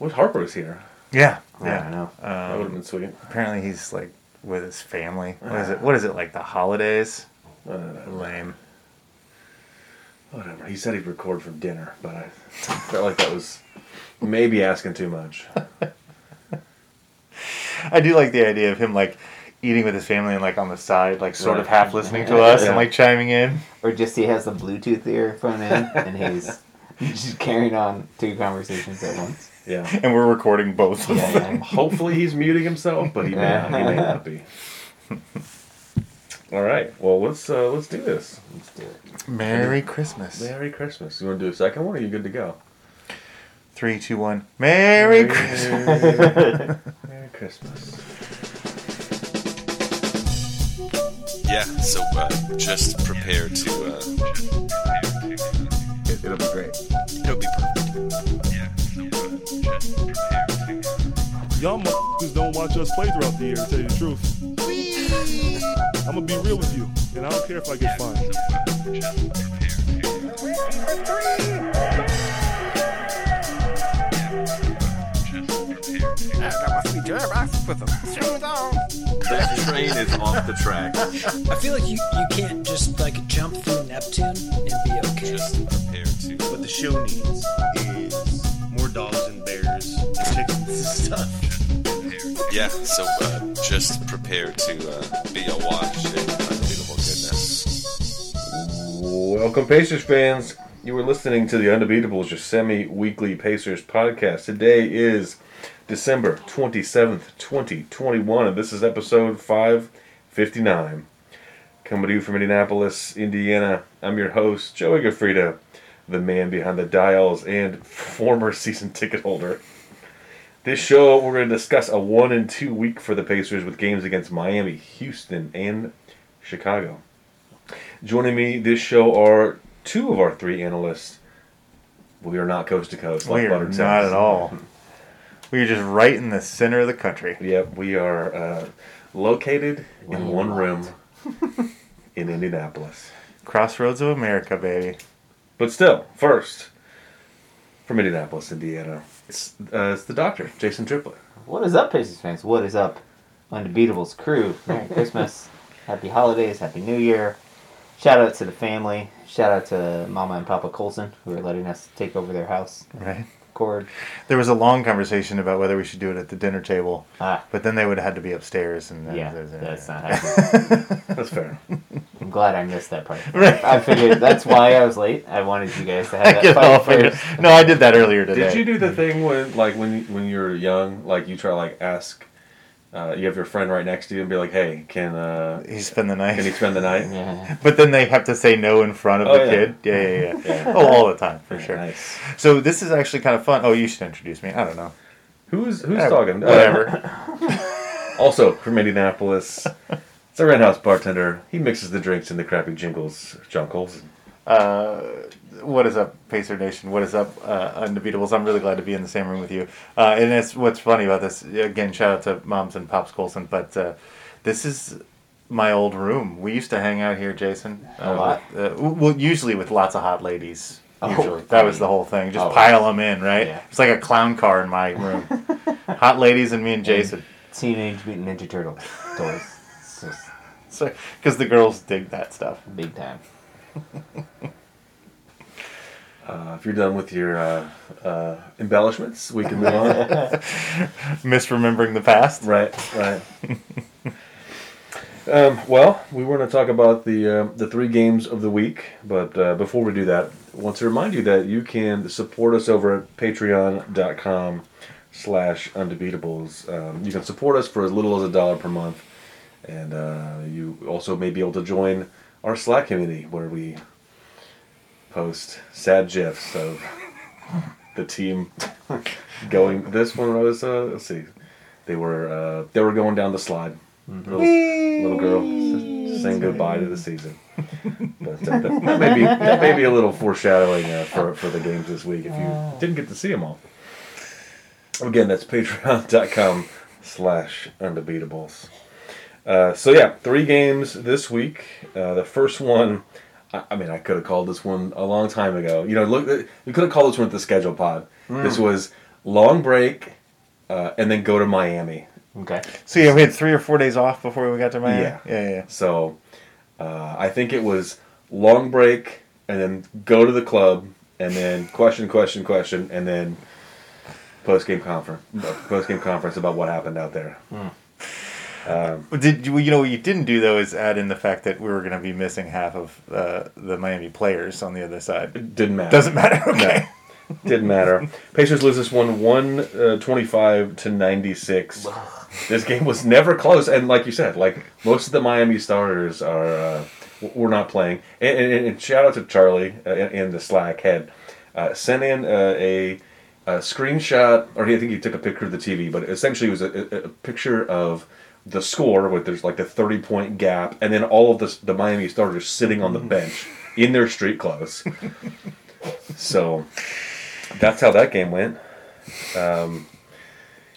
What Harper was here? Yeah, I yeah. don't know. That would have Um, been sweet. apparently he's like with his family. What is it? What is it like the holidays? Uh, Lame. whatever. He said he'd record from dinner, but I felt like that was maybe asking too much. I do like the idea of him like eating with his family and like on the side, like sort of half listening to us Yeah. and like chiming in. Or just he has the Bluetooth earphone in and he's just carrying on two conversations at once. Yeah. And we're recording both of Yeah, them. yeah. Hopefully he's muting himself, but he may not, he may not be. All right. Well, let's uh, let's do this. Let's do it. Merry Christmas. Merry Christmas. You want to do a second one? Or are you good to go? Three, two, one. Merry Christmas. Merry Christmas. Yeah, so uh, just prepare to. Uh, It, it'll be great. it'll be perfect. Y'all motherfuckers don't watch us play throughout the year, to tell you the truth. I'm gonna be real with you, and I don't care if I get fined. The train is off the track. I feel like you, you can't just like jump through Neptune and be okay. Just prepare to. What the show needs Yeah, so uh, just prepare to uh, be awash in unbelievable goodness. Welcome, Pacers fans. You were listening to the Undebeatables, your semi-weekly Pacers podcast. Today is December 27th, 2021, and this is episode 559. Coming to you from Indianapolis, Indiana. I'm your host, Joey Gaffrida, the man behind the dials and former season ticket holder. This show, we're going to discuss a one and two week for the Pacers with games against Miami, Houston, and Chicago. Joining me this show are two of our three analysts. We are not coast to coast like we are not sauce. at all. We are just right in the center of the country. Yep, we are uh, located in one room in Indianapolis. Crossroads of America, baby. But still, first from Indianapolis, Indiana, it's, uh, it's the doctor, Jason Triplett. What is up, Pacers fans? What is up, Undebeatables crew? Merry Christmas, Happy Holidays, Happy New Year. Shout out to the family. Shout out to Mama and Papa Colson who are letting us take over their house. Right. Record. There was a long conversation about whether we should do it at the dinner table, Ah, but then they would have had to be upstairs, and then yeah, there's- that's not happening. That's fair. I'm glad I missed that part. Right. I figured that's why I was late. I wanted you guys to have that Get fight off first. No, I did that earlier today. Did you do the thing when, like, when you, when you're young, like you try to like ask, uh, you have your friend right next to you and be like, "Hey, can uh, He spend the night. can he spend the night?" Yeah. But then they have to say no in front of Oh, the yeah. kid. Yeah, yeah, yeah. Yeah. Oh, all the time for sure. Nice. So this is actually kind of fun. Oh, you should introduce me. I don't know. Who's who's talking? Uh, Whatever. Also from Indianapolis, it's a Red House bartender. He mixes the drinks into crappy jingles, junkles. uh, what is up, Pacer Nation? What is up, uh, Undebeatables? I'm really glad to be in the same room with you. Uh, and it's what's funny about this. Again, shout out to Moms and Pops Colson, but uh, this is my old room. We used to hang out here, Jason. A uh, lot? uh, well, usually with lots of hot ladies. Oh, Usually, that was the whole thing. Just Oh. pile them in, right? Yeah. It's like a clown car in my room. hot ladies and me and Jason. Teenage Mutant Ninja Turtle toys. Just So, because the girls dig that stuff. big time. Uh, if you're done with your uh, uh, embellishments, we can move on. Misremembering the past. right, right. um, well, we were going to talk about the uh, the three games of the week, but uh, before we do that, I want to remind you that you can support us over at patreon.com slash undebeatables. Um, you can support us for as little as a dollar per month, and uh, you also may be able to join our Slack community where we post sad gifs of the team going. This one was uh, let's see, they were uh, they were going down the slide. Little, little girl saying goodbye to the season. But uh, that, that may be that may be a little foreshadowing uh, for for the games this week if you didn't get to see them all. Again, that's patreon.com slash undebeatables. Uh, so yeah, three games this week. Uh, the first one, I, I mean, I could have called this one a long time ago. You know, look, we could have called this one the schedule pod. This was long break, uh, and then go to Miami. Okay. So yeah, we had three or four days off before we got to Miami. Yeah. yeah, yeah. So uh, I think it was long break, and then go to the club, and then question, question, question, and then post game conference, post game conference about what happened out there. Well, Did you, you know what you didn't do though is add in the fact that we were going to be missing half of uh, the Miami players on the other side. It didn't matter. Doesn't matter. Okay. Didn't matter. Pacers lose this one one uh, twenty five to ninety six. This game was never close, and like you said, like most of the Miami starters are uh, w- were not playing. And, and, and shout out to Charlie uh, in, in the Slack had uh, sent in uh, a, a screenshot, or he, I think he took a picture of the TV, but essentially it was a, a, a picture of the score with there's like the thirty point gap, and then all of the the Miami starters sitting on the bench in their street clothes. so that's how that game went. Um,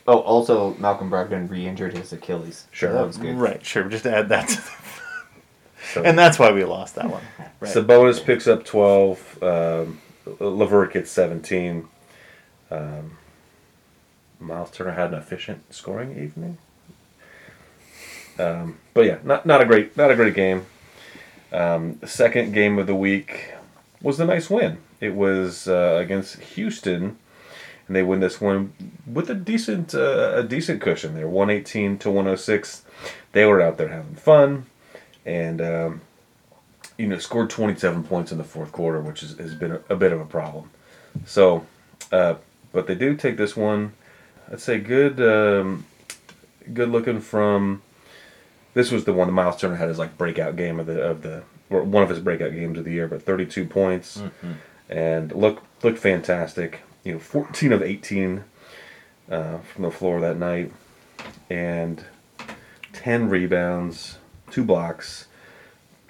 Oh, also Malcolm Brogdon re-injured his Achilles. Sure. So that was good. Right. Sure. Just to add that. To the, so and that's why we lost that one. Right. Sabonis picks up 12. Um, Levert gets 17. Um, Miles Turner had an efficient scoring evening. Um, but yeah, not not a great not a great game. Um, second game of the week was a nice win. It was uh, against Houston, and they win this one with a decent uh, a decent cushion. They're one eighteen to one hundred six. They were out there having fun, and um, you know scored twenty seven points in the fourth quarter, which is, has been a, a bit of a problem. So, uh, but they do take this one. I'd say good um, good looking from. This was the one that Miles Turner had his like breakout game of the of the or one of his breakout games of the year, but 32 points and look looked fantastic. You know, 14 of 18 uh, from the floor that night, and 10 rebounds, two blocks.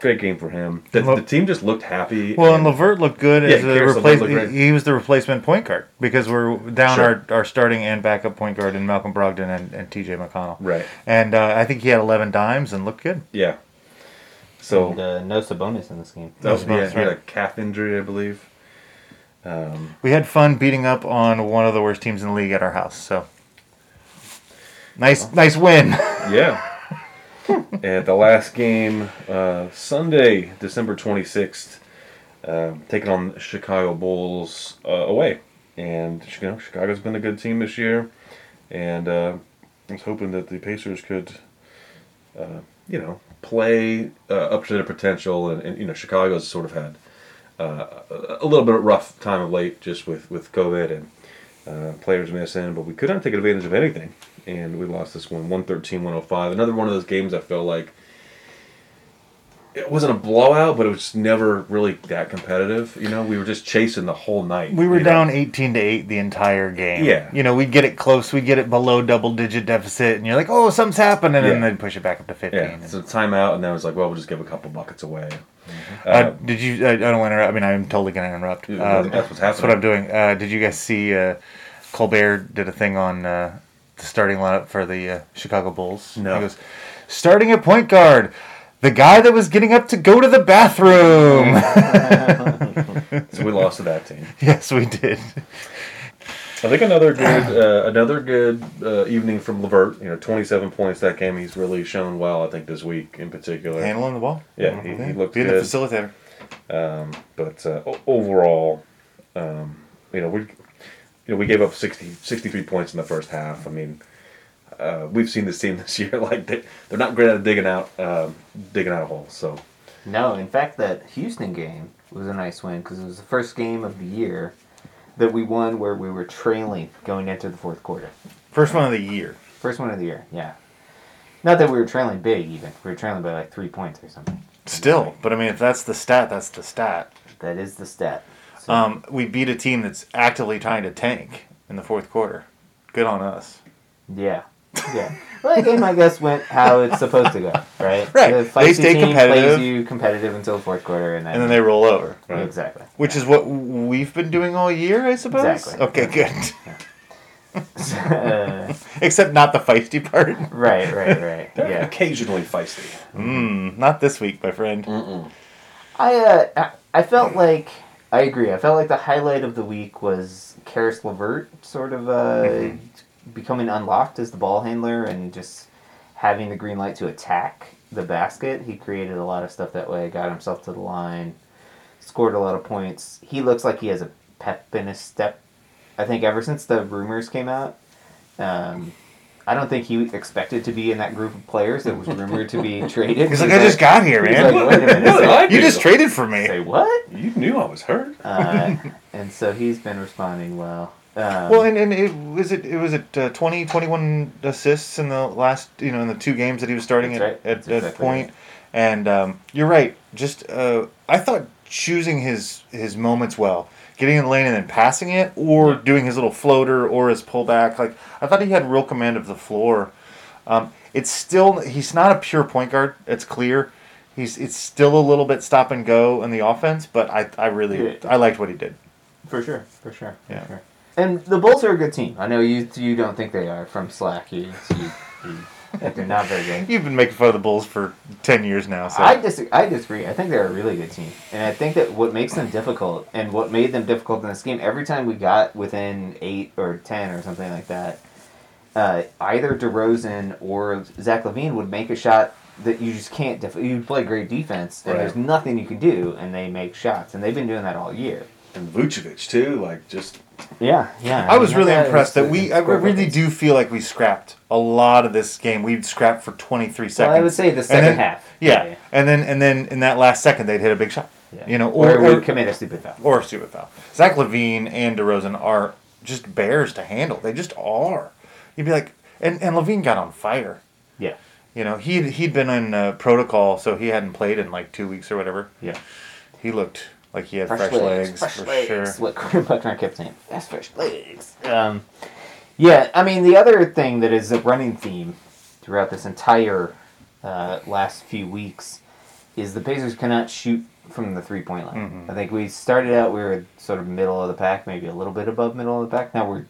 Great game for him. The, Lo- the team just looked happy. Well, and Levert looked good Yeah, as a Karis LeVert looked replacement. great. He was the replacement point guard because we're down Sure. our, our starting and backup point guard in Malcolm Brogdon and, and T.J. McConnell. Right. And uh, I think he had 11 dimes and looked good. yeah. So And, uh, no Sabonis in this game. that was, That yeah, nice, he had a calf injury, I believe. Um, We had fun beating up on one of the worst teams in the league at our house. So nice, nice win. Yeah. and the last game, uh, Sunday, December 26th, uh, taking on Chicago Bulls uh, away. And you know, Chicago's been a good team this year. And uh, I was hoping that the Pacers could, uh, you know, play uh, up to their potential. And, and, you know, Chicago's sort of had a a little bit of rough time of late just with, with COVID and uh, players missing, but we couldn't take advantage of anything. And we lost this one 113 105. Another one of those games I felt like it wasn't a blowout, but it was never really that competitive. You know, we were just chasing the whole night. We were you know? down 18 to 8 the entire game. Yeah. You know, we'd get it close, we'd get it below double digit deficit, and you're like, oh, something's happening, and Yeah. then push it back up to 15. Yeah, And- so timeout, and then it was like, well, we'll just give a couple buckets away. Uh, did you? I, I don't want to interrupt. I mean, I'm totally going to interrupt. Um, that's what's happening. That's what I'm doing. Uh, did you guys see uh, Colbert did a thing on uh, the starting lineup for the uh, Chicago Bulls? No. He goes, starting at point guard, the guy that was getting up to go to the bathroom. So we lost to that team. yes, we did. I think another good, uh, another good uh, evening from Levert. You know, 27 points that game. He's really shown well. I think this week in particular. Handling the ball. Yeah, he, he looked Being good. the facilitator. but uh, overall, um, you know, we, you know, we gave up 60, 63 points in the first half. I mean, uh, we've seen this team this year. Like they, they're not great at digging out, um, digging out holes. So No, in fact, that Houston game was a nice win because it was the first game of the year that we won where we were trailing going into the fourth quarter. First one of the year. First one of the year, yeah. Not that we were trailing big, even. We were trailing by like three points or something. Still, but I mean, if that's the stat, that's the stat. That is the stat. So, Um, we beat a team that's actively trying to tank in the fourth quarter. Good on us. yeah. Yeah. Well, the game, I guess, went how it's supposed to go, right? Right. The They stay team competitive. plays you competitive until the fourth quarter, and then, And then they roll over. Right? Exactly. Which is what we've been doing all year, I suppose. Exactly. Okay, good. Uh, Except not the feisty part. right, right, right. Yeah. occasionally feisty. Mm, not this week, my friend. Mm. I uh, I- I felt like I agree. I felt like the highlight of the week was Karis Levert sort of uh, Mhm. Becoming unlocked as the ball handler and just having the green light to attack the basket. He created a lot of stuff that way, got himself to the line, scored a lot of points. He looks like he has a pep in his step. I think ever since the rumors came out, um, I don't think he expected to be in that group of players that was rumored to be traded. He's like, I just got here, man. like, wait a minute, What you just traded for me. Say what? You knew I was hurt. Uh, and so he's been responding well. Um, Well, and, and it was it it was it uh, 20, 21 assists in the last you know in the two games that he was starting at right. at that exactly point. And um, you're right. Just uh, I thought choosing his his moments well, getting in the lane and then passing it, or doing his little floater or his pullback. Like I thought he had real command of the floor. Um, it's still he's not a pure point guard. It's clear. He's it's still a little bit stop and go in the offense, but I I really Yeah. I liked what he did. for sure, for sure, for Yeah. sure. And the Bulls are a good team. I know you you don't think they are from Slack. You, you, you think they're not very good. You've been making fun of the Bulls for ten years now. So I dis- I disagree. I think they're a really good team, and I think that what makes them difficult and what made them difficult in this game, every time we got within eight or ten or something like that, uh, either DeRozan or Zach LaVine would make a shot that you just can't. Def- you play great defense, and Right. there's nothing you can do, and they make shots, and they've been doing that all year. And Vucevic too, like just Yeah, yeah. I was mean, really that impressed that we. I really do feel like we scrapped a lot of this game. We'd scrapped for twenty three seconds. Well, I would say the second then- half. Yeah. and then and then in that last second they'd hit a big shot. Yeah. You know, or, or, commit a stupid foul. or a stupid foul. Zach LaVine and DeRozan are just bears to handle. They just are. You'd be like, and and LaVine got on fire. Yeah, You know, he he'd been in uh, protocol, so he hadn't played in like two weeks or whatever. yeah. He looked like he had fresh, legs, fresh for legs. sure. What Buckner kept saying, that's fresh legs. Um, yeah, I mean the other thing that is a running theme throughout this entire uh, last few weeks is the Pacers cannot shoot from the three point line. Mhm. I think we started out we were sort of middle of the pack, maybe a little bit above middle of the pack. Now we're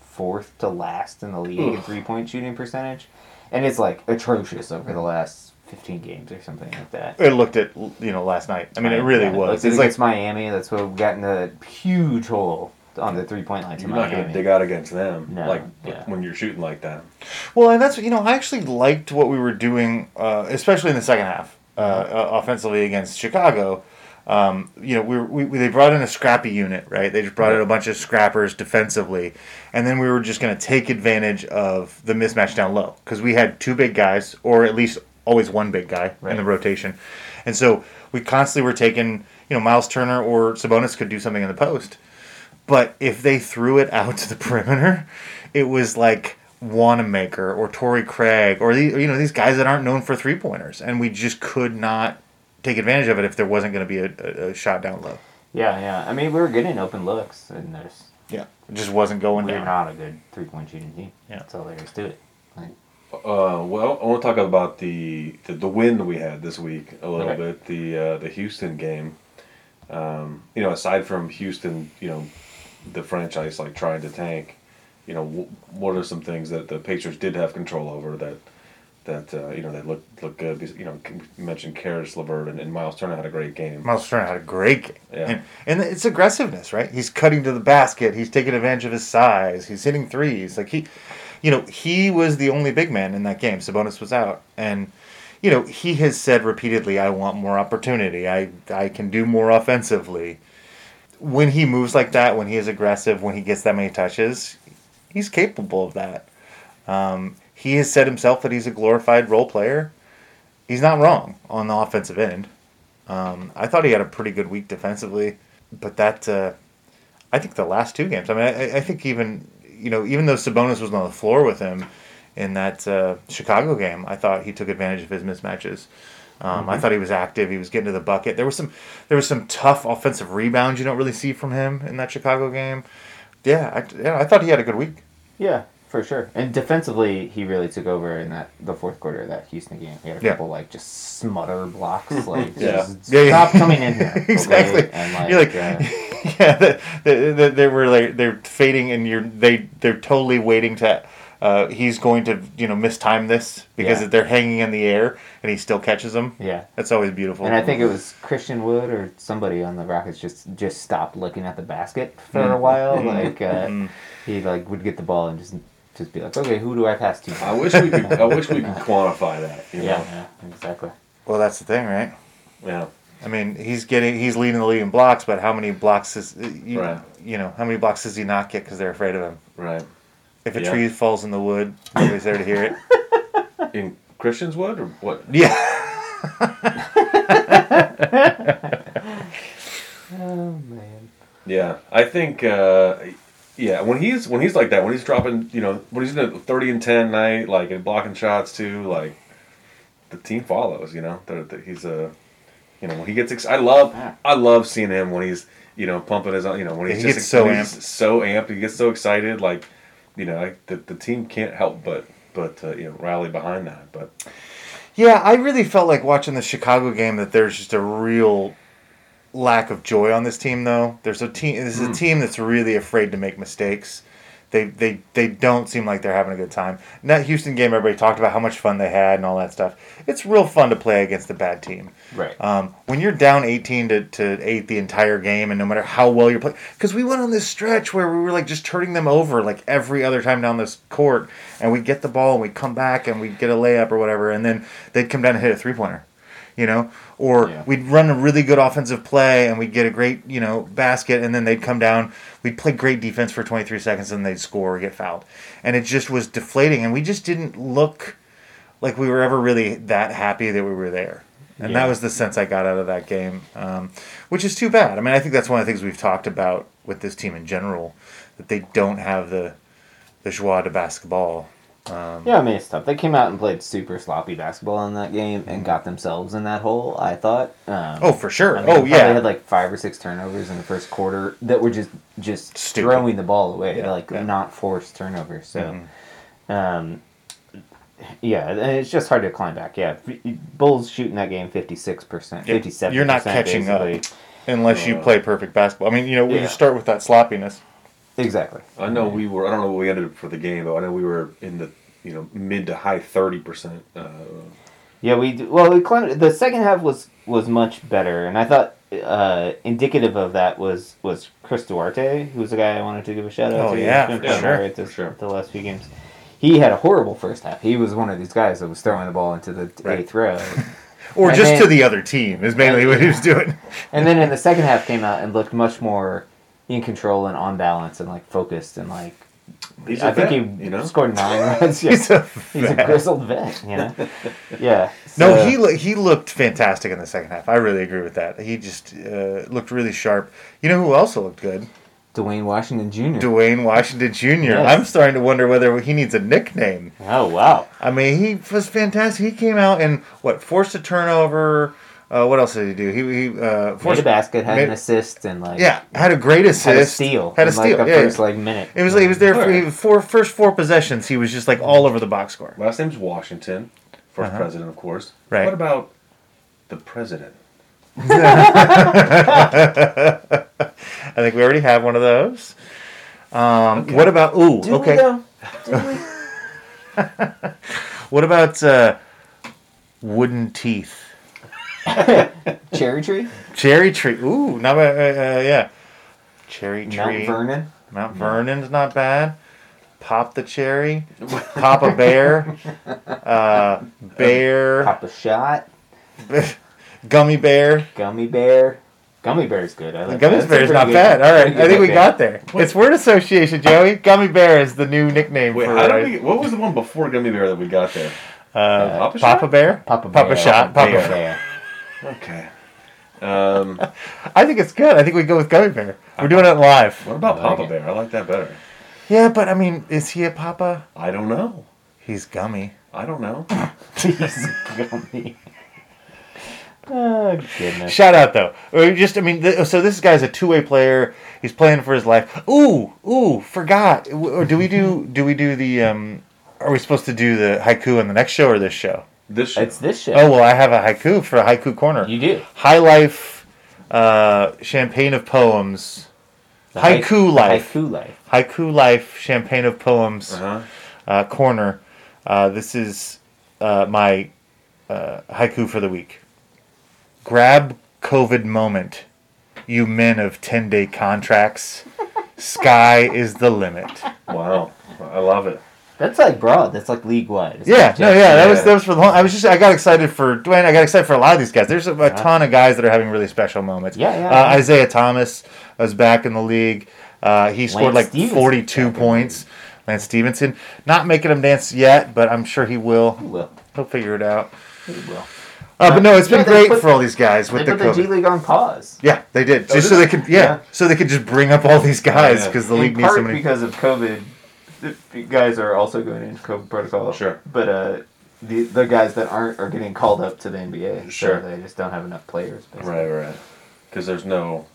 fourth to last in the league in three point shooting percentage, and it's like atrocious over the last fifteen games or something like that. It looked at you know last night. I mean, it really Yeah, was. It's It's like Miami. That's where we got in a huge hole on the three point line to you're not gonna dig out against them. No, like yeah. when you're shooting like that. Well, and that's you know I actually liked what we were doing, uh, especially in the second half, uh, uh, offensively against Chicago. Um, you know, we, were- we, we they brought in a scrappy unit, right? They just brought in a bunch of scrappers defensively, and then we were just going to take advantage of the mismatch down low because we had two big guys, or at least always one big guy in the rotation, and so we constantly were taking, you know, Miles Turner or Sabonis could do something in the post, but if they threw it out to the perimeter, it was like Wanamaker or Torrey Craig or these, you know these guys that aren't known for three pointers, and we just could not take advantage of it if there wasn't going to be a, a, a shot down low. Yeah, yeah. I mean, we were getting open looks, and there's Yeah, it just wasn't going we're down. not a good three point shooting team. Yeah. That's all there is to it. Like, Uh, well, I want to talk about the, the the win we had this week a little Okay. bit. The uh, the Houston game. Um, you know, aside from Houston, you know, the franchise like trying to tank. You know, w- what are some things that the Pacers did have control over that that uh, you know they look look good? Because, You know, you mentioned Karis LeVert and, and Miles Turner had a great game. Miles Turner had a great game, Yeah. and, and it's aggressiveness, right? He's cutting to the basket. He's taking advantage of his size. He's hitting threes. Like he, you know, he was the only big man in that game. Sabonis was out, and you know he has said repeatedly, "I want more opportunity. I I can do more offensively." When he moves like that, when he is aggressive, when he gets that many touches, he's capable of that. Um, he has said himself that he's a glorified role player. He's not wrong on the offensive end. Um, I thought he had a pretty good week defensively, but that uh, I think the last two games. I mean, I, I think even you know even though Sabonis was on the floor with him in that uh, Chicago game, I thought he took advantage of his mismatches. Um, I thought he was active. He was getting to the bucket. There was some there was some tough offensive rebounds you don't really see from him in that Chicago game. Yeah, I, yeah, I thought he had a good week. yeah, for sure. And defensively, he really took over in that the fourth quarter of that Houston game. He had a Yeah. couple like just smother blocks, like Yeah. just Yeah, yeah. stop coming in here. okay? exactly. And like, you're like, uh, yeah, they, they, they, they were like they're fading, and you're they they're totally waiting to uh, he's going to you know mistime this because Yeah. they're hanging in the air and he still catches them. Yeah. That's always beautiful. And I think it was Christian Wood or somebody on the Rockets just just stopped looking at the basket for a while. Like uh, he like would get the ball and just just be like, okay, who do I pass to? I wish we could. I wish we could quantify that. You know? Yeah, yeah, exactly. well, that's the thing, right? Yeah. I mean, he's getting he's leading the league in blocks, but how many blocks is you, Right. you know how many blocks does he not get because they're afraid of him? Right. If a Yeah. tree falls in the wood, nobody's there to hear it. In Christian's Wood or what? Yeah. Oh man. Yeah, I think. Uh, yeah, when he's when he's like that, when he's dropping, you know, when he's in a thirty and ten night, like and blocking shots too, like the team follows. You know, that that he's a, you know, when he gets. Ex- I love, I love seeing him when he's, you know, pumping his, you know, when he's he just gets so when he's so amped, he gets so excited, like, you know, like the the team can't help but but uh, you know rally behind that. But Yeah, I really felt like watching the Chicago game that there's just a real lack of joy on this team though. There's a team this is a team that's really afraid to make mistakes. They they they don't seem like they're having a good time. In that Houston game everybody talked about how much fun they had and all that stuff. It's real fun to play against a bad team. Right. Um, when you're down 18 to, to 8 the entire game, and no matter how well you're playing, because we went on this stretch where we were like just turning them over like every other time down this court, and we'd get the ball and we'd come back and we'd get a layup or whatever, and then they'd come down and hit a three pointer, you know, or Yeah. we'd run a really good offensive play and we'd get a great, you know, basket, and then they'd come down, we'd play great defense for 23 seconds, and they'd score or get fouled, and it just was deflating, and we just didn't look like we were ever really that happy that we were there. And that was the sense I got out of that game, um, which is too bad. I mean, I think that's one of the things we've talked about with this team in general, that they don't have the the joie de basketball. Yeah, I mean it's tough. They came out and played super sloppy basketball in that game and got themselves in that hole. I thought. Um, Oh, for sure. I mean, oh, yeah. they had like five or six turnovers in the first quarter that were just just Stupid. throwing the ball away, Yeah, like yeah. Mm-hmm. not forced turnovers. So, um, yeah, and it's just hard to climb back. Yeah, Bulls shooting that game fifty six percent, Yeah, fifty seven. You're not catching up unless you play perfect basketball. I mean, you know, we Yeah. start with that sloppiness. Exactly. I know we were. I don't know what we ended up for the game, but I know we were in the you know mid to high thirty percent. Uh, Yeah, we d- well we climbed. The second half was was much better, and I thought uh, indicative of that was was Chris Duarte, who's the guy I wanted to give a shout out Oh, to. yeah, He's been for playing sure, alright this, sure. the last few games. He had a horrible first half. He was one of these guys that was throwing the ball into the Right. eighth row, Or And just then- to the other team is mainly what he was doing. and then in the second half came out and looked much more in control and on balance and like focused and like he's I a think vet, he you know. scored nine runs. Yeah. He's a He's a grizzled vet, you know. Yeah. No, so- he loo- he looked fantastic in the second half. I really agree with that. He just uh, looked really sharp. You know who also looked good? Duane Washington Jr. Duane Washington Jr. Yes. I'm starting to wonder whether he needs a nickname. oh wow. I mean, he was fantastic. He came out and what forced a turnover. Uh, what else did he do? He, he uh, Made a basket, had an assist, and like Yeah, had a great assist. had a steal. Had a in, like, steal. yeah, first yeah. like minute. It was like he was there for he- four first four possessions. He was just like all over the box score. Last name's Washington, 1st Uh-huh. president, of course. Right. What about the president? I think we already have one of those. Um, What about ooh? Do okay. we though? Do we? What about uh, wooden teeth? Cherry tree, Cherry tree. Ooh, not bad. Uh, uh, yeah. Cherry tree. Mount Vernon. Mount Vernon's not bad. Pop the cherry. Pop a bear. Uh, bear. Pop a shot. Gummy bear. Gummy bear. Gummy bear's good. I like Gummy that. That's bear is not good- bad. All right, I think we nickname. got there. It's word association, Joey. Gummy bear is the new nickname Wait, for how uh, did we? What was the one before Gummy Bear that we got there? uh, Papa Papa Bear. Papa Papa bear. shot. Papa Papa bear. Okay. Um, I think it's good. I think we go with Gummy Bear. We're doing it live. what about I like Papa it. Bear? I like that better. Yeah, but I mean, is he a Papa? I don't know. He's Gummy. I don't know. Jeez, gummy. Oh goodness. Shout out though. Or just, I mean, th- so this guy's a two-way player. He's playing for his life. Ooh, ooh, forgot. Or do we do? Do we do the? um Are we supposed to do the haiku on the next show or this show? This show. It's this shit. Oh well, I have a haiku for a haiku corner. You do. High life, uh, champagne of poems. The Haiku haik- life. Haiku life. Haiku life, champagne of poems. Uh-huh. uh, corner. Uh, this is uh, my uh, haiku for the week. Grab COVID moment, you men of 10 day contracts. Sky is the limit. Wow, I love it. That's like broad. That's like league wide. Yeah, no, just- yeah, that was that was for the whole. I was just I got excited for Duane. I got excited for a lot of these guys. There's a, a ton of guys that are having really special moments. Yeah, yeah, Uh, yeah. Isaiah Thomas was back in the league. Uh, he scored Lance like Stephenson's 42 back in the points. Lance Stephenson, not making him dance yet, but I'm sure he will. He will. He'll figure it out. He will. Uh, but no, it's been Yeah, great put- for all these guys They with the put the G League on pause. Yeah, they did Oh, just so they? could. Yeah, Yeah. so they could just bring up all these guys yeah. because the In league needs so many. because of COVID. The guys are also going into COVID protocol. Sure. But uh, the the guys that aren't are getting called up to the NBA. Sure. So they just don't have enough players. Basically. Right, right. Because there's no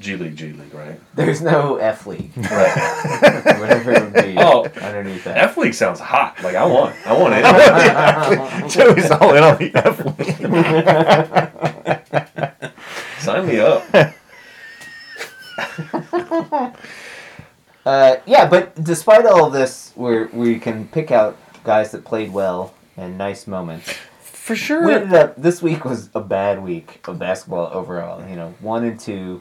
G League, G League, right? There's no F League. Right. Whatever it would be Oh. underneath that. F League sounds hot. Like I want, I want it. Joey's all in on the F league. Sign me up. Uh, yeah, but despite all of this, where we can pick out guys that played well and nice moments. For sure. We ended up this week was a bad week of basketball overall. You know, one and two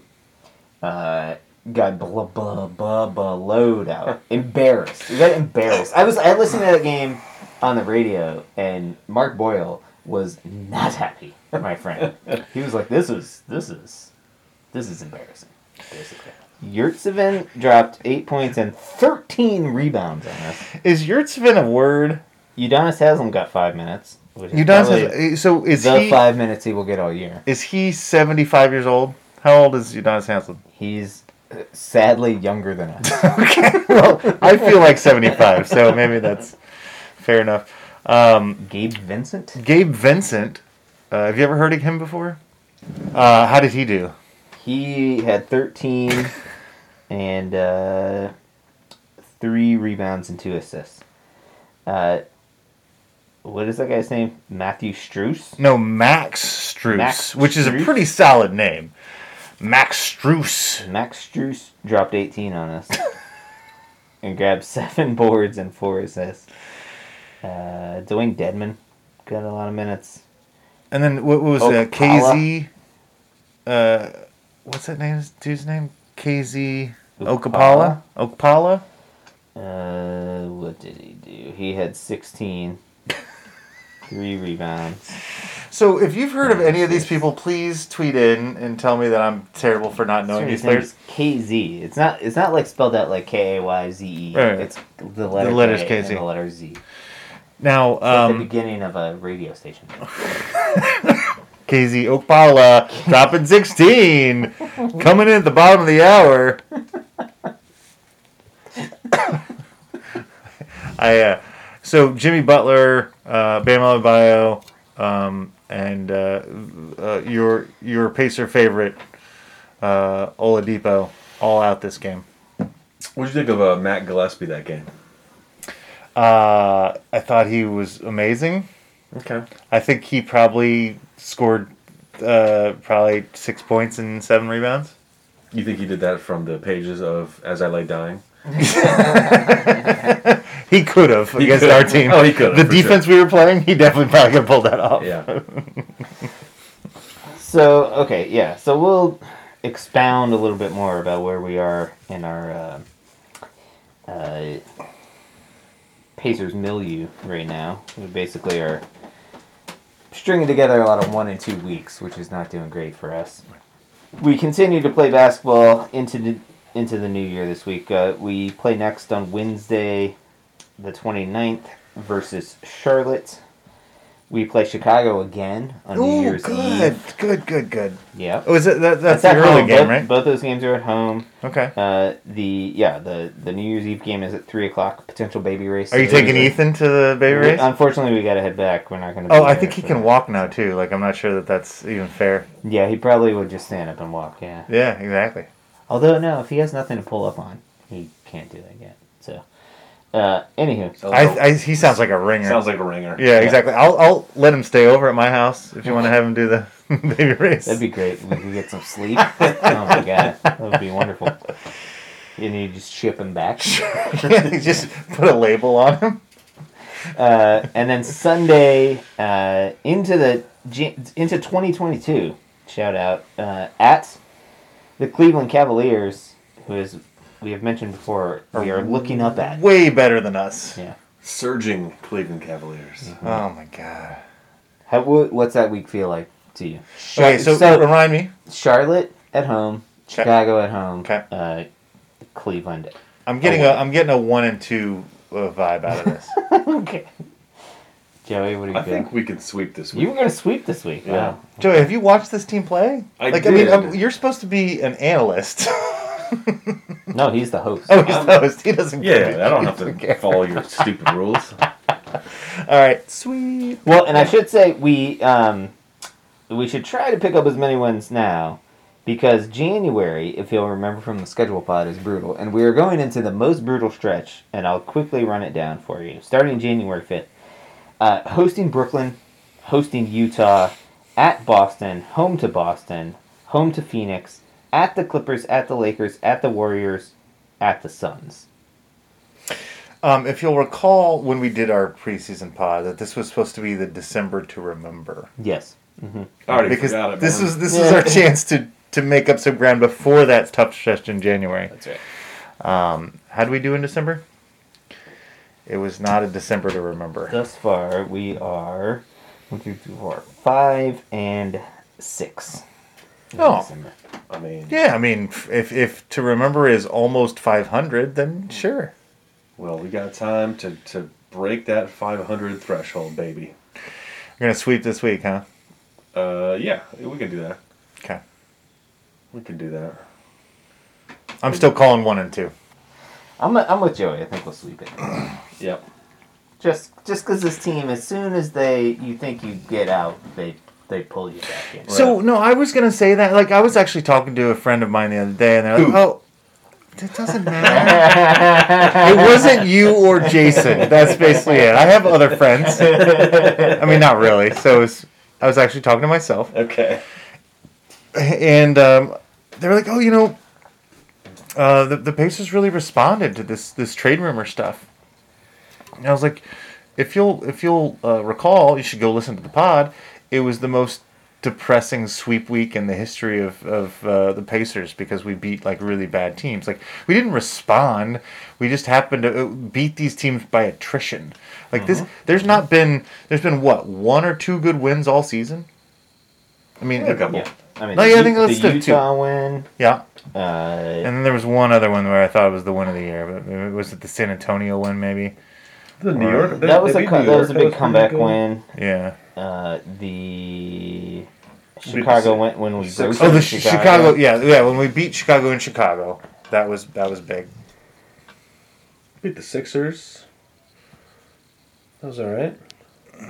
uh, got blah blah blah blah load out. Embarrassed. We got embarrassed. I was I listened to that game on the radio, and Mark Boyle was not happy. My friend, he was like, "This is this is this is embarrassing." Basically, Yurtseven dropped eight points and thirteen rebounds on us. Is Yurtseven a word? Udonis Haslem got five minutes. Udonis has, so is the he five minutes he will get all year. is he seventy five years old? How old is Udonis Haslem? He's uh, sadly younger than us. okay, well I feel like seventy five, so maybe that's fair enough. Um, Gabe Vincent. Gabe Vincent, uh, have you ever heard of him before? Uh, how did he do? He had 13 and uh, three rebounds and two assists. Uh, what is that guy's name? Matthew Strus. No, Max Strus, Max which is a pretty solid name. Max Strus. Max Strus dropped 18 on us and grabbed seven boards and four assists. Uh, Dewayne Dedmon got a lot of minutes. And then what was uh, Okpala. KZ? Uh, what's that name? Dude's name? KZ Okpala. Okpala. Uh, what did he do? He had 16, three rebounds. So if you've heard of any of these people, please tweet in and tell me that I'm terrible for not knowing these players. KZ. It's not. It's not like spelled out like K A Y Z E. Right. It's the letter. letters K KZ. and the letter Z. It's Now, like the um, beginning of a radio station. KZ Okpala dropping 16, coming in at the bottom of the hour. I uh, so Jimmy Butler, uh, Bam Adebayo, um, and uh, uh, your your Pacer favorite uh, Oladipo all out this game. What did you think of uh, Matt Gillespie that game? Uh, I thought he was amazing. Okay. I think he probably scored uh, probably six points and seven rebounds. You think he did that from the pages of As I Lay Dying? He could have He against could our team. Oh, he could The for defense we were playing, he definitely probably could have pulled that off. Yeah. So okay, yeah. So we'll expound a little bit more about where we are in our uh, uh, Pacers milieu right now. We basically are stringing together a lot of one and two weeks, which is not doing great for us. We continue to play basketball into the into the new year this week. Uh, we play next on Wednesday, the 29th, versus Charlotte. We play Chicago again on New Year's good, Eve. good, good, good. Yep. Oh, is it that, that's, at the early home. game, both, right? Both those games are at home. Okay. Uh, the yeah, the the New Year's Eve game is at three o'clock. Potential baby race. Are you taking Ethan to the baby race? Unfortunately, we got to head back. We're not going to. Oh, I think he can walk now too. Like I'm not sure that that's even fair. Yeah, he probably would just stand up and walk. Yeah. Yeah, exactly. Although no, if he has nothing to pull up on, he can't do that yet. So, uh, anywho, I, I he sounds like a ringer. Sounds like a ringer. yeah, exactly. I'll I'll let him stay over at my house if you want to have him do the baby race. that'd be great. We could get some sleep. oh my god, that would be wonderful. And you just ship him back. yeah, just put a label on him. uh, and then Sunday uh, into the into 2022. Shout out uh, at the Cleveland Cavaliers, who is we have mentioned before. We are looking up at. Way better than us. Yeah. Surging Cleveland Cavaliers. Oh my god. How, wha- what's that week feel like to you? Okay, so, so remind me. Charlotte at home, Chicago at home, Okay. uh, Cleveland. I'm getting a I'm getting a one and two uh, vibe out of this. okay. Joey, what do you I feel? think we can sweep this week. You week. were gonna sweep this week. Yeah. Wow. Joey, have you watched this team play? I like I mean, did. um, you're supposed to be an analyst. No, he's the host. oh, he's the host. He doesn't. Yeah, care. I don't have to care. follow your stupid rules. All right, sweet. Well, and I should say we um, we should try to pick up as many wins now because January, if you'll remember from the schedule pod, is brutal, and we are going into the most brutal stretch. And I'll quickly run it down for you. Starting January fifth, uh, hosting Brooklyn, hosting Utah, at Boston, home to Boston, home to Phoenix, at the Clippers, at the Lakers, at the Warriors, at the Suns. Um, if you'll recall when we did our preseason pod, that this was supposed to be the December to remember Yes. I already because forgot it. this man. is this is our chance to to make up some ground before that tough stretch in January. That's right. Um, how do we do in December? It was not a December to remember. Thus far, we are one, two, three, four, five, and six. In Oh. I mean, Yeah, I mean, if if to remember is almost 500, then sure. well, we got time to, to break that 500 threshold, baby. We're gonna sweep this week, huh? Uh, yeah, we can do that. Okay. We can do that. I'm still calling one and two. I'm, I'm with Joey. I think we'll sweep it. Yep. Just just because this team, as soon as they you think you get out, they they pull you back in. So no, I was gonna say that. Like I was actually talking to a friend of mine the other day, and they're like, Who? "Oh, it doesn't matter. it wasn't you or Jason. That's basically it. I have other friends. I mean, not really. So it was, I was actually talking to myself, Okay. and um, they were like, "Oh, you know, uh, the the Pacers really responded to this this trade rumor stuff." And I was like, "If you'll if you'll uh, recall, you should go listen to the pod. It was the most depressing sweep week in the history of of uh, the Pacers because we beat like really bad teams. Like we didn't respond. We just happened to uh, beat these teams by attrition. Like this, there's not been there's been what one or two good wins all season. I mean, A couple. yeah, I mean, No, the, yeah, I U- think that's the the two. Utah win. yeah. Uh, And then there was one other one where I thought it was the win of the year, but maybe- was it the San Antonio win Maybe. The New York. they- that was a beat that was a big comeback win. Yeah. Uh, the Chicago went when we Six- roasted Oh, the Chi- Chicago. Yeah, yeah. When we beat Chicago in Chicago, that was that was big. Beat the Sixers. That was all right.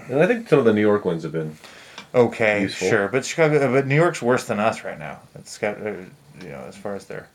And I think some of the New York wins have been. Okay, Useful. sure, but Chicago, but New York's worse than us right now. It's got, uh, you know, as far as their.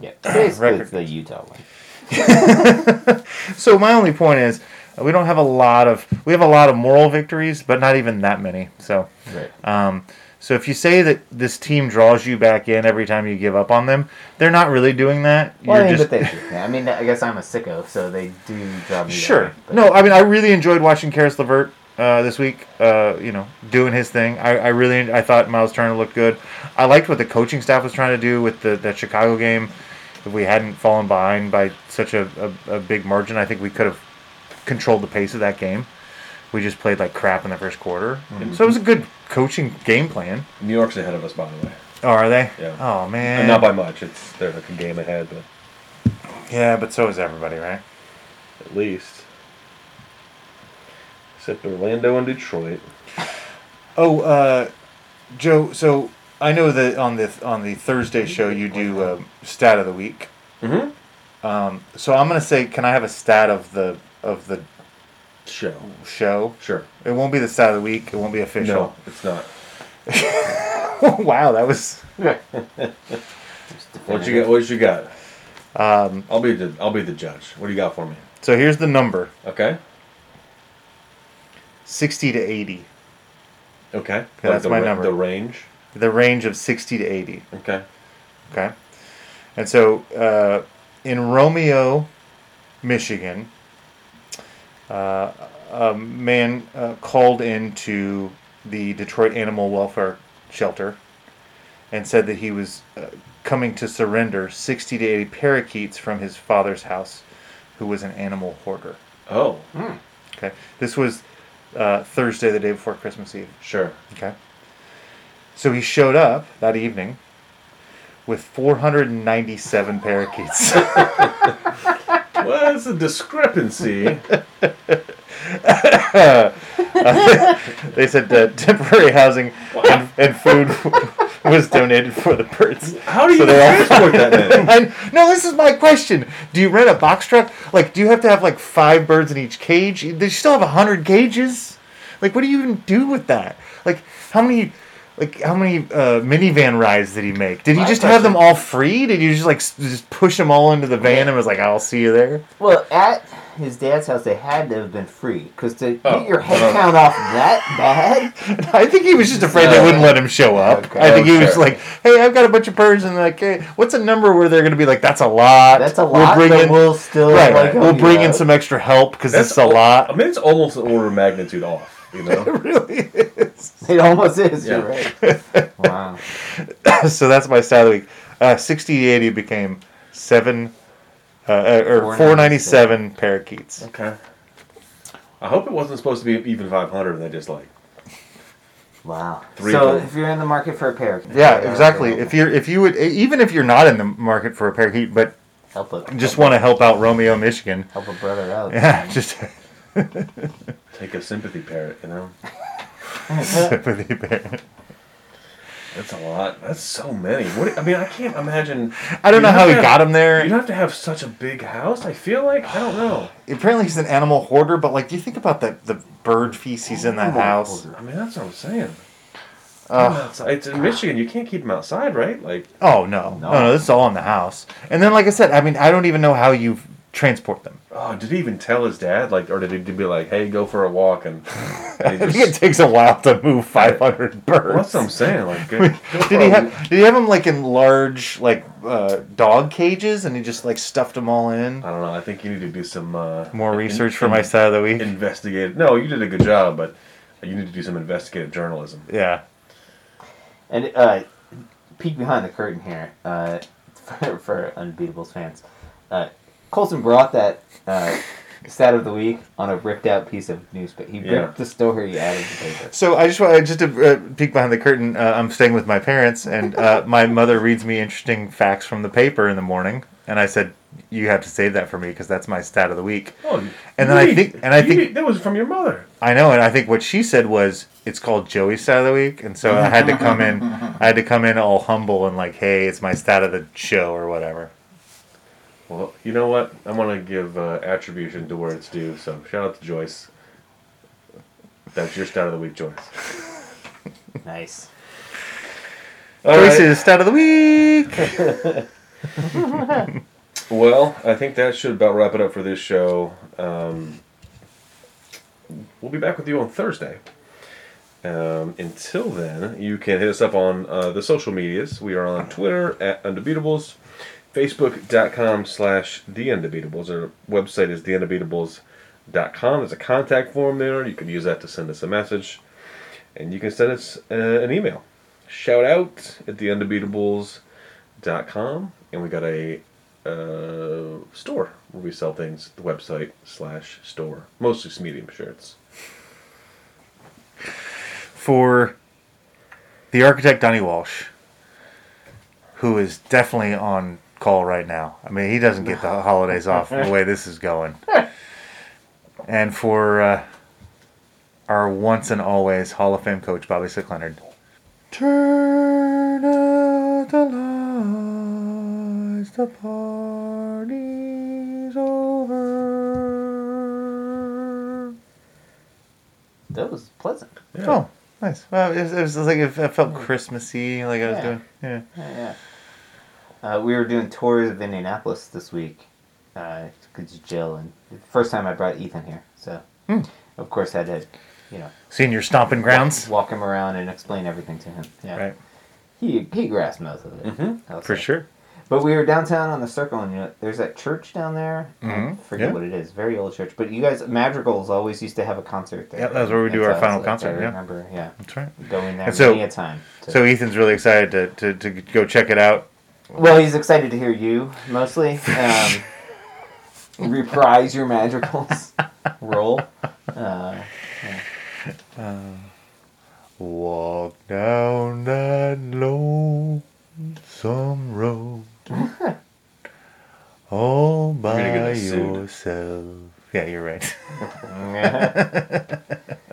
Yeah, basically Record. it's the Utah one. So my only point is, uh, we don't have a lot of we have a lot of moral victories, but not even that many. So. Right. Um, so if you say that this team draws you back in every time you give up on them, they're not really doing that. Well, I You're mean, just but they do. Yeah, I mean, I guess I'm a sicko, so they do drive me. sure. way, but- No, I mean I really enjoyed watching Karis Levert uh, this week. Uh, you know, doing his thing. I, I really I thought Miles Turner looked good. I liked what the coaching staff was trying to do with the that Chicago game. If we hadn't fallen behind by such a, a, a big margin, I think we could have controlled the pace of that game. We just played like crap in the first quarter, so it was a good coaching game plan. New York's ahead of us, by the way. Oh, are they? Yeah. Oh man. And not by much. It's they're like a game ahead, but Yeah, but so is everybody, right? at least. Except Orlando and Detroit. Oh, uh, Joe. So I know that on the on the Thursday show you do um, stat of the week. Mm-hmm. Um, so I'm gonna say, can I have a stat of the of the Show. show? Sure. It won't be the stat of the week. It won't be official. No, it's not. wow, that was. What you got? What you got? Um, I'll be the I'll be the judge. What do you got for me? so here's the number: Okay. sixty to eighty. Okay. that's the, my number. The range. The range of sixty to eighty. Okay. Okay. And so uh, in Romeo, Michigan, uh, a man uh, called into the Detroit Animal Welfare Shelter and said that he was uh, coming to surrender 60 to 80 parakeets from his father's house, who was an animal hoarder. Oh, Okay, this was uh, Thursday, the day before Christmas Eve. sure. Okay. So he showed up that evening with 497 parakeets. Well, it's a discrepancy. they said uh, temporary housing and, and food was donated for the birds. How do you So transport that? And, no, this is my question. Do you rent a box truck? Like, do you have to have like five birds in each cage? Do you still have a hundred cages? Like, what do you even do with that? Like, how many, like, how many uh, minivan rides did he make? Did he My just have them all free? Did you just like s- just push them all into the van and was like, "I'll see you there"? Well, at his dad's house, they had to have been free because to Oh, get your head uh, count off that bad. I think he was just afraid they wouldn't let him show up. Okay. I think Oh, he was sure. like, "Hey, I've got a bunch of birds," and like, "Hey, what's a number where they're going to be like, that's a lot. That's a lot, We'll bring in, we'll still right. like we'll help you bring in out. some extra help because That's it's a al- lot." I mean, it's almost an order of magnitude off. You know. It really is. It almost is. Yeah. You're right. wow. so that's my stat of the week. Uh, 60 80 became seven uh, uh, or 497 parakeets. Okay. I hope it wasn't supposed to be even 500 and they just like. Wow. Three so of if you're in the market for a parakeet, Yeah, exactly. If you're if you would even if you're not in the market for a parakeet, but help a just want to help out Romeo, Michigan, help a brother out. yeah, just Take a sympathy parrot, you know? sympathy parrot. That's a lot. That's so many. What? I mean, I can't imagine. I don't You know how he to got have- him there. You'd have to have such a big house. I feel like I don't know. Apparently, he's an animal hoarder. But like, do you think about the the bird feces in that house? I mean, that's what I'm saying. Ugh. Outside- it's in Michigan. You can't keep them outside, right? Like, Oh no. No. no, no, this is all in the house. And then, like I said, I mean, I don't even know how you transport them. oh, did he even tell his dad? Like, or did he be like, "Hey, go for a walk"? And, and I think just, it takes a while to move 500 birds. well, that's what I'm saying. Like, go, go Did he a- have? Did he have them like in large like uh, dog cages, and he just like stuffed them all in? I don't know. I think you need to do some uh, More in- research for in- my side of the week. Investigate. No, you did a good job, but you need to do some investigative journalism. Yeah. And uh, peek behind the curtain here uh, for, for Undebeatables fans. Colson brought that uh, stat of the week on a ripped out piece of newspaper. He ripped Yeah. the story out of the paper. So I just want just to uh, peek behind the curtain. Uh, I'm staying with my parents, and uh, my mother reads me interesting facts from the paper in the morning. And I said, "You have to save that for me because that's my stat of the week." Oh, And you then I think- and I you think- need- that was from your mother. I know, and I think what she said was it's called Joey's stat of the week, and so I had to come in. I had to come in all humble and like, "Hey, it's my stat of the show" or whatever. Well, you know what? I'm gonna give uh, attribution to where it's due. So shout out to Joyce. That's your stat of the week, Joyce. Nice. All right. Joyce's stat of the week. Well, I think that should about wrap it up for this show. Um, we'll be back with you on Thursday. Um, until then, you can hit us up on uh, the social medias. We are on Twitter at Undebeatables, Facebook.com slash The Undebeatables. Our website is TheUndebeatables.com. There's a contact form there. You can use that to send us a message. And you can send us uh, an email. Shout out at TheUndebeatables.com. And we got a uh, store where we sell things. The website slash store, mostly medium shirts. for the architect Donnie Walsh, who is definitely on call right now. I mean, he doesn't get the holidays off the way this is going. And for uh, our once and always Hall of Fame coach Bobby Slick Leonard. Turn out the lights, the party's over. That was pleasant. Yeah. Oh, nice. Well, it was, it was like it felt Christmassy, like I was Yeah. doing. Yeah. Yeah, yeah. Uh, we were doing tours of Indianapolis this week because uh, Jill and first time I brought Ethan here, so hmm. of course I had to, you know, seeing your stomping grounds, walk, walk, him around and explain everything to him. Yeah, right. He he grasped most of it mm-hmm. for sure. But we were downtown on the circle, and you know, there's that church down there. Mm-hmm. forget yeah. what it is. Very old church. But you guys, Madrigals always used to have a concert there. Yeah, that's where we do our so final concert. I yeah. remember. Yeah, that's right. Going there so, many a time. So Ethan's really excited to, to, to go check it out. Well, he's excited to hear you mostly. Um, reprise your madrigals role. Uh, yeah. uh, walk down that lonesome road all by yourself. Yeah, you're right.